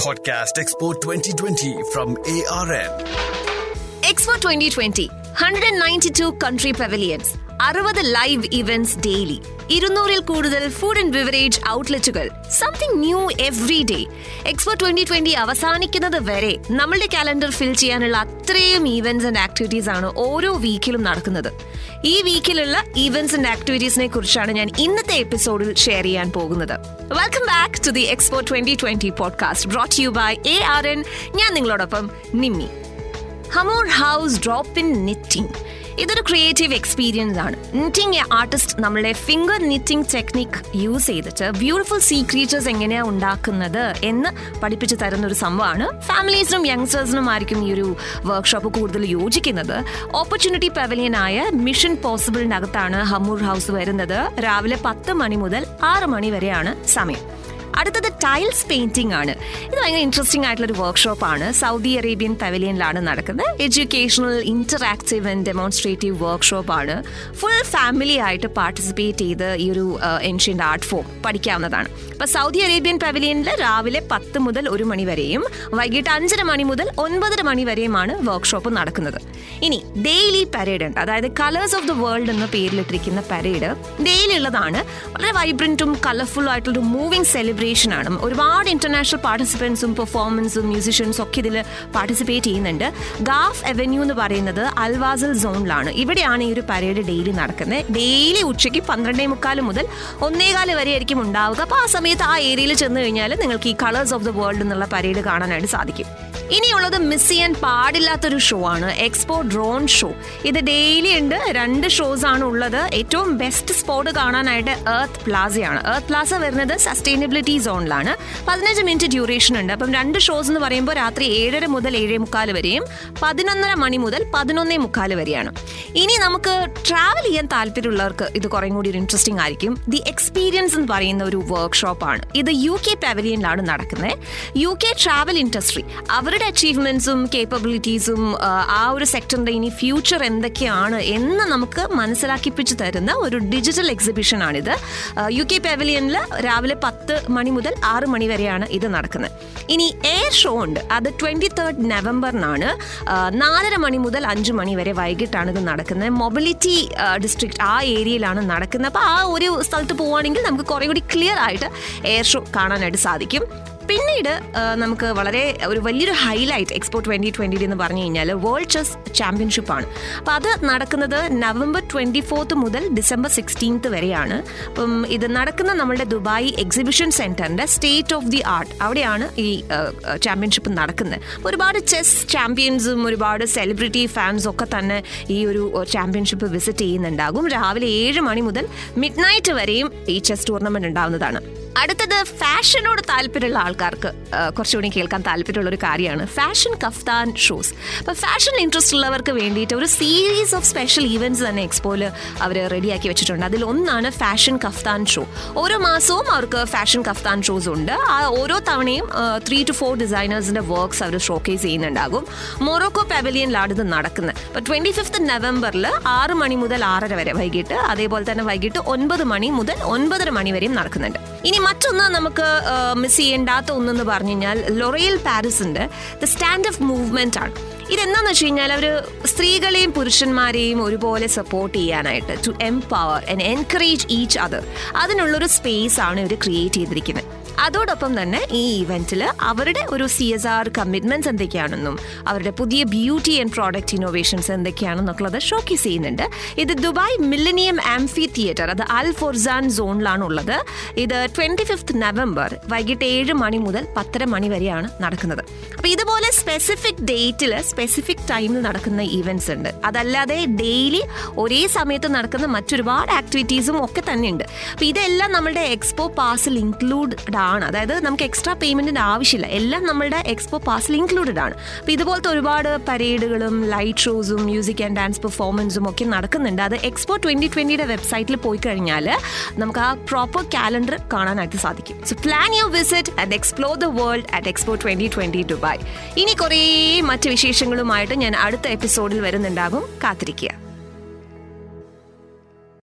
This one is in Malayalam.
Podcast Expo 2020 from ARN. Expo 2020, 192 country pavilions അറുപത് ലൈവ് ഇവന്റ്സ് ഡെയിലി ഇരുന്നൂറിൽ കൂടുതൽ food and beverage ഔട്ട്ലെറ്റുകൾ something new every day expo twenty twenty അവസാനിക്കുന്നത് വരെ നമ്മളുടെ കാലണ്ടർ ഫിൽ ചെയ്യാനുള്ള അത്രയും ഇവന്റ്സ് ആൻഡ് ആക്ടിവിറ്റീസ് ആണ് ഓരോ വീക്കിലും നടക്കുന്നത്. ഈ വീക്കിലുള്ള ഇവന്റ്സ് ആൻഡ് ആക്ടിവിറ്റീസിനെ കുറിച്ചാണ് ഞാൻ ഇന്നത്തെ എപ്പിസോഡിൽ ഷെയർ ചെയ്യാൻ പോകുന്നത്. Welcome back to the expo twenty twenty podcast brought you by A R N ഞാൻ നിങ്ങളോടൊപ്പം Nimmi. Hamour house drop in knitting ഇതൊരു ക്രിയേറ്റീവ് എക്സ്പീരിയൻസ് ആണ്. നിറ്റിംഗ് എ ആർട്ടിസ്റ്റ് നമ്മളുടെ ഫിംഗർ നിറ്റിംഗ് ടെക്നിക് യൂസ് ചെയ്തിട്ട് ബ്യൂട്ടിഫുൾ സീ ക്രീച്ചേഴ്സ് എങ്ങനെയാണ് ഉണ്ടാക്കുന്നത് എന്ന് പഠിപ്പിച്ചു തരുന്ന ഒരു സംഭവമാണ് ഫാമിലീസിനും യങ്സ്റ്റേഴ്സിനും ആയിരിക്കും ഈ ഒരു വർക്ക്ഷോപ്പ് കൂടുതൽ യോജിക്കുന്നത്. ഓപ്പർച്യൂണിറ്റി പവലിയനായ മിഷൻ പോസിബിളിനകത്താണ് ഹമ്മൂർ ഹൗസ് വരുന്നത്. രാവിലെ പത്ത് മണി മുതൽ ആറ് മണി വരെയാണ് സമയം. അടുത്തത് ടൈൽസ് പെയിന്റിംഗ് ആണ്. ഇത് ഭയങ്കര ഇൻട്രസ്റ്റിംഗ് ആയിട്ടുള്ള ഒരു വർക്ക്ഷോപ്പ് ആണ് സൗദി അറേബ്യൻ പവലിയനിലാണ് നടക്കുന്നത്. Educational interactive and demonstrative workshop ആണ്. ഫുൾ ഫാമിലി ആയിട്ട് പാർട്ടിസിപ്പേറ്റ് ചെയ്ത് ഈ ഒരു ഏൻഷ്യന്റ് ആർട്ട് ഫോം പഠിക്കാവുന്നതാണ്. അപ്പൊ സൗദി അറേബ്യൻ പവലിയനിൽ രാവിലെ പത്ത് മുതൽ ഒരു മണി വരെയും വൈകിട്ട് അഞ്ചര മണി മുതൽ ഒൻപതര മണി വരെയുമാണ് വർക്ക്ഷോപ്പ് നടക്കുന്നത്. ഇനി ഡെയിലി പരേഡ് ഉണ്ട്. അതായത് കളേഴ്സ് ഓഫ് ദ വേൾഡ് എന്ന പേരിലിട്ടിരിക്കുന്ന പരേഡ് ഡെയിലി ഉള്ളതാണ്. വളരെ വൈബ്രന്റും കളർഫുൾ ആയിട്ടുള്ള ഒരു മൂവിംഗ് സെലിബ്രേഷൻ ആണ് ഒരുപാട് ഇന്റർനാഷണൽ പാർട്ടിസിപ്പൻസും പെർഫോമൻസും മ്യൂസിഷ്യൻസും ഒക്കെ ഇതിൽ പാർട്ടിസിപ്പേറ്റ് ചെയ്യുന്നുണ്ട്. ഗാഫ് അവന്യൂ എന്ന് പറയുന്നത് അൽവാസൽ സോണിലാണ് ഇവിടെയാണ് ഈ ഒരു പരേഡ് ഡെയിലി നടക്കുന്നത്. ഡെയിലി ഉച്ചയ്ക്ക് പന്ത്രണ്ടേ മുക്കാൽ മുതൽ ഒന്നേകാൽ വരെ ആയിരിക്കും ഉണ്ടാവുക. അപ്പോൾ ആ സമയത്ത് ആ ഏരിയയിൽ ചെന്ന് കഴിഞ്ഞാൽ നിങ്ങൾക്ക് ഈ കളേഴ്സ് ഓഫ് ദ വേൾഡ് എന്നുള്ള പരേഡ് കാണാനായിട്ട് സാധിക്കും. ഇനിയുള്ളത് മിസ് ചെയ്യാൻ പാടില്ലാത്തൊരു ഷോ ആണ്. എക്സ്പോ ഡ്രോൺ ഷോ ഇത് ഡെയിലി ഉണ്ട്. രണ്ട് ഷോസ് ആണ് ഉള്ളത്. ഏറ്റവും ബെസ്റ്റ് സ്പോട്ട് കാണാനായിട്ട് എർത്ത് പ്ലാസയാണ് എർത്ത് പ്ലാസ വരുന്നത് സസ്റ്റൈനബിലിറ്റി സോണിലാണ്. പതിനഞ്ച് മിനിറ്റ് ഡ്യൂറേഷൻ ഉണ്ട്. അപ്പം രണ്ട് ഷോസ് എന്ന് പറയുമ്പോൾ രാത്രി ഏഴര മുതൽ ഏഴേ മുക്കാൽ വരെയും പതിനൊന്നര മണി മുതൽ പതിനൊന്നേ മുക്കാൽ വരെയാണ്. ഇനി നമുക്ക് ട്രാവൽ ചെയ്യാൻ താല്പര്യമുള്ളവർക്ക് ഇത് കുറേ കൂടി ഒരു ഇൻട്രസ്റ്റിംഗ് ആയിരിക്കും. ദി എക്സ്പീരിയൻസ് എന്ന് പറയുന്ന ഒരു വർക്ക്ഷോപ്പാണ് ഇത് യു കെ പവലിയനിലാണ് നടക്കുന്നത്. യു കെ ട്രാവൽ ഇൻഡസ്ട്രി അവരുടെ അച്ചീവ്മെന്റ്സും കേപ്പബിലിറ്റീസും ആ ഒരു സെക്ടറിന്റെ ഇനി ഫ്യൂച്ചർ എന്തൊക്കെയാണ് എന്ന് നമുക്ക് മനസ്സിലാക്കിപ്പിച്ച് തരുന്ന ഒരു ഡിജിറ്റൽ എക്സിബിഷൻ ആണിത്. യു കെ പവലിയനിൽ രാവിലെ പത്ത് മണി മുതൽ ആറ് മണി വരെയാണ് ഇത് നടക്കുന്നത്. ഇനി എയർ ഷോ ഉണ്ട്. അത് ട്വന്റി തേർഡ് നവംബറിനാണ് നാലര മണി മുതൽ അഞ്ച് മണി വരെ വൈകിട്ടാണ് ഇത് നടക്കുന്നത്. മൊബിലിറ്റി ഡിസ്ട്രിക്ട് ആ ഏരിയയിലാണ് നടക്കുന്നത്. അപ്പോൾ ആ ഒരു സ്ഥലത്ത് പോവുകയാണെങ്കിൽ നമുക്ക് കുറേ കൂടി ക്ലിയർ ആയിട്ട് എയർ ഷോ കാണാനായിട്ട് സാധിക്കും. പിന്നീട് നമുക്ക് വളരെ ഒരു വലിയൊരു ഹൈലൈറ്റ് എക്സ്പോ ട്വന്റി ട്വന്റി എന്ന് പറഞ്ഞു കഴിഞ്ഞാൽ വേൾഡ് ചെസ് ചാമ്പ്യൻഷിപ്പ് ആണ്. അപ്പോൾ അത് നടക്കുന്നത് നവംബർ ട്വന്റി ഫോർത്ത് മുതൽ ഡിസംബർ സിക്സ്റ്റീൻത്ത് വരെയാണ്. അപ്പം ഇത് നടക്കുന്ന നമ്മുടെ ദുബായ് എക്സിബിഷൻ സെന്ററിന്റെ സ്റ്റേറ്റ് ഓഫ് ദി ആർട്ട് അവിടെയാണ് ഈ ചാമ്പ്യൻഷിപ്പ് നടക്കുന്നത് ഒരുപാട് ചെസ് ചാമ്പ്യൻസും ഒരുപാട് സെലിബ്രിറ്റി ഫാൻസും ഒക്കെ തന്നെ ഈ ഒരു ചാമ്പ്യൻഷിപ്പ് വിസിറ്റ് ചെയ്യുന്നുണ്ടാകും. രാവിലെ ഏഴ് മണി മുതൽ മിഡ് നൈറ്റ് വരെയും ഈ ചെസ് ടൂർണമെന്റ് ഉണ്ടാവുന്നതാണ്. അടുത്തത് ഫാഷനോട് താല്പര്യമുള്ള ആൾക്കാർക്ക് കുറച്ചുകൂടി കേൾക്കാൻ താല്പര്യമുള്ള ഒരു കാര്യമാണ്. Fashion kaftan shows. അപ്പോൾ ഫാഷൻ ഇൻട്രസ്റ്റ് ഉള്ളവർക്ക് വേണ്ടിയിട്ട് ഒരു സീരീസ് ഓഫ് സ്പെഷ്യൽ ഈവന്റ്സ് തന്നെ എക്സ്പോയിൽ അവർ റെഡിയാക്കി വെച്ചിട്ടുണ്ട്. അതിൽ ഒന്നാണ് ഫാഷൻ കഫ്താൻ ഷോ. ഓരോ മാസവും അവർക്ക് ഫാഷൻ കഫ്താൻ ഷോസ് ഉണ്ട്. ആ ഓരോ തവണയും ത്രീ ടു ഫോർ ഡിസൈനേഴ്സിന്റെ വർക്ക്സ് അവർ ഷോക്കേസ് ചെയ്യുന്നുണ്ടാകും. മൊറോക്കോ പവലിയനിലാണ് ഇത് നടക്കുന്നത് അപ്പോൾ ട്വന്റി ഫിഫ്ത്ത് നവംബറിൽ ആറ് മണി മുതൽ ആറര വരെ വൈകിട്ട് അതേപോലെ തന്നെ വൈകിട്ട് ഒൻപത് മണി മുതൽ ഒൻപതര മണി വരെയും നടക്കുന്നുണ്ട്. ഇനി മറ്റൊന്ന് നമുക്ക് മിസ് ചെയ്യേണ്ടാത്ത ഒന്നെന്ന് പറഞ്ഞു കഴിഞ്ഞാൽ ലൊറയൽ പാരിസിന്റെ ദ സ്റ്റാൻഡ് ഓഫ് മൂവ്മെന്റ് ആണ്. ഇതെന്താന്ന് വെച്ച് കഴിഞ്ഞാൽ അവർ സ്ത്രീകളെയും പുരുഷന്മാരെയും ഒരുപോലെ സപ്പോർട്ട് ചെയ്യാനായിട്ട് to empower and encourage each other അതിനുള്ളൊരു സ്പേസ് ആണ് ഇവർ ക്രിയേറ്റ് ചെയ്തിരിക്കുന്നത് അതോടൊപ്പം തന്നെ ഈ ഇവന്റിൽ അവരുടെ ഒരു സി എസ് ആർ കമ്മിറ്റ്മെന്റ്സ് എന്തൊക്കെയാണെന്നും അവരുടെ പുതിയ ബ്യൂട്ടി ആൻഡ് പ്രോഡക്റ്റ് ഇന്നോവേഷൻസ് എന്തൊക്കെയാണെന്നൊക്കെയുള്ളത് ഷോക്കേസ് ചെയ്യുന്നുണ്ട്. ഇത് ദുബായ് മില്ലനിയം ആംഫി തിയേറ്റർ അത് അൽ ഫോർസാൻ സോണിലാണ് ഉള്ളത് ഇത് ട്വന്റി ഫിഫ്ത്ത് നവംബർ വൈകിട്ട് ഏഴ് മണി മുതൽ പത്തര മണി വരെയാണ് നടക്കുന്നത്. അപ്പോൾ ഇതുപോലെ സ്പെസിഫിക് ഡേറ്റിൽ സ്പെസിഫിക് ടൈമിൽ നടക്കുന്ന ഇവന്റ്സ് ഉണ്ട്. അതല്ലാതെ ഡെയിലി ഒരേ സമയത്ത് നടക്കുന്ന മറ്റൊരുപാട് ആക്ടിവിറ്റീസും ഒക്കെ തന്നെയുണ്ട്. അപ്പോൾ ഇതെല്ലാം നമ്മളുടെ എക്സ്പോ പാസിൽ ഇൻക്ലൂഡഡ് ആണ്. അതായത് നമുക്ക് എക്സ്ട്രാ പേയ്മെന്റിന്റെ ആവശ്യമില്ല. എല്ലാം നമ്മളുടെ എക്സ്പോ പാസിൽ ഇൻക്ലൂഡഡ് ആണ്. അപ്പോൾ ഇതുപോലത്തെ ഒരുപാട് പരേഡുകളും ലൈറ്റ് ഷോസും മ്യൂസിക് ആൻഡ് ഡാൻസ് പെർഫോമൻസും ഒക്കെ നടക്കുന്നുണ്ട്. അത് എക്സ്പോ ട്വന്റി ട്വന്റിയുടെ വെബ്സൈറ്റിൽ പോയി കഴിഞ്ഞാൽ നമുക്ക് ആ പ്രോപ്പർ കാലണ്ടർ കാണാനായിട്ട് സാധിക്കും. So plan your visit and explore the world at expo twenty twenty Dubai ഇനി കുറേ മറ്റ് വിശേഷങ്ങളുമായിട്ട് ഞാൻ അടുത്ത എപ്പിസോഡിൽ വരുന്നുണ്ടാകും. കാത്തിരിക്കുക.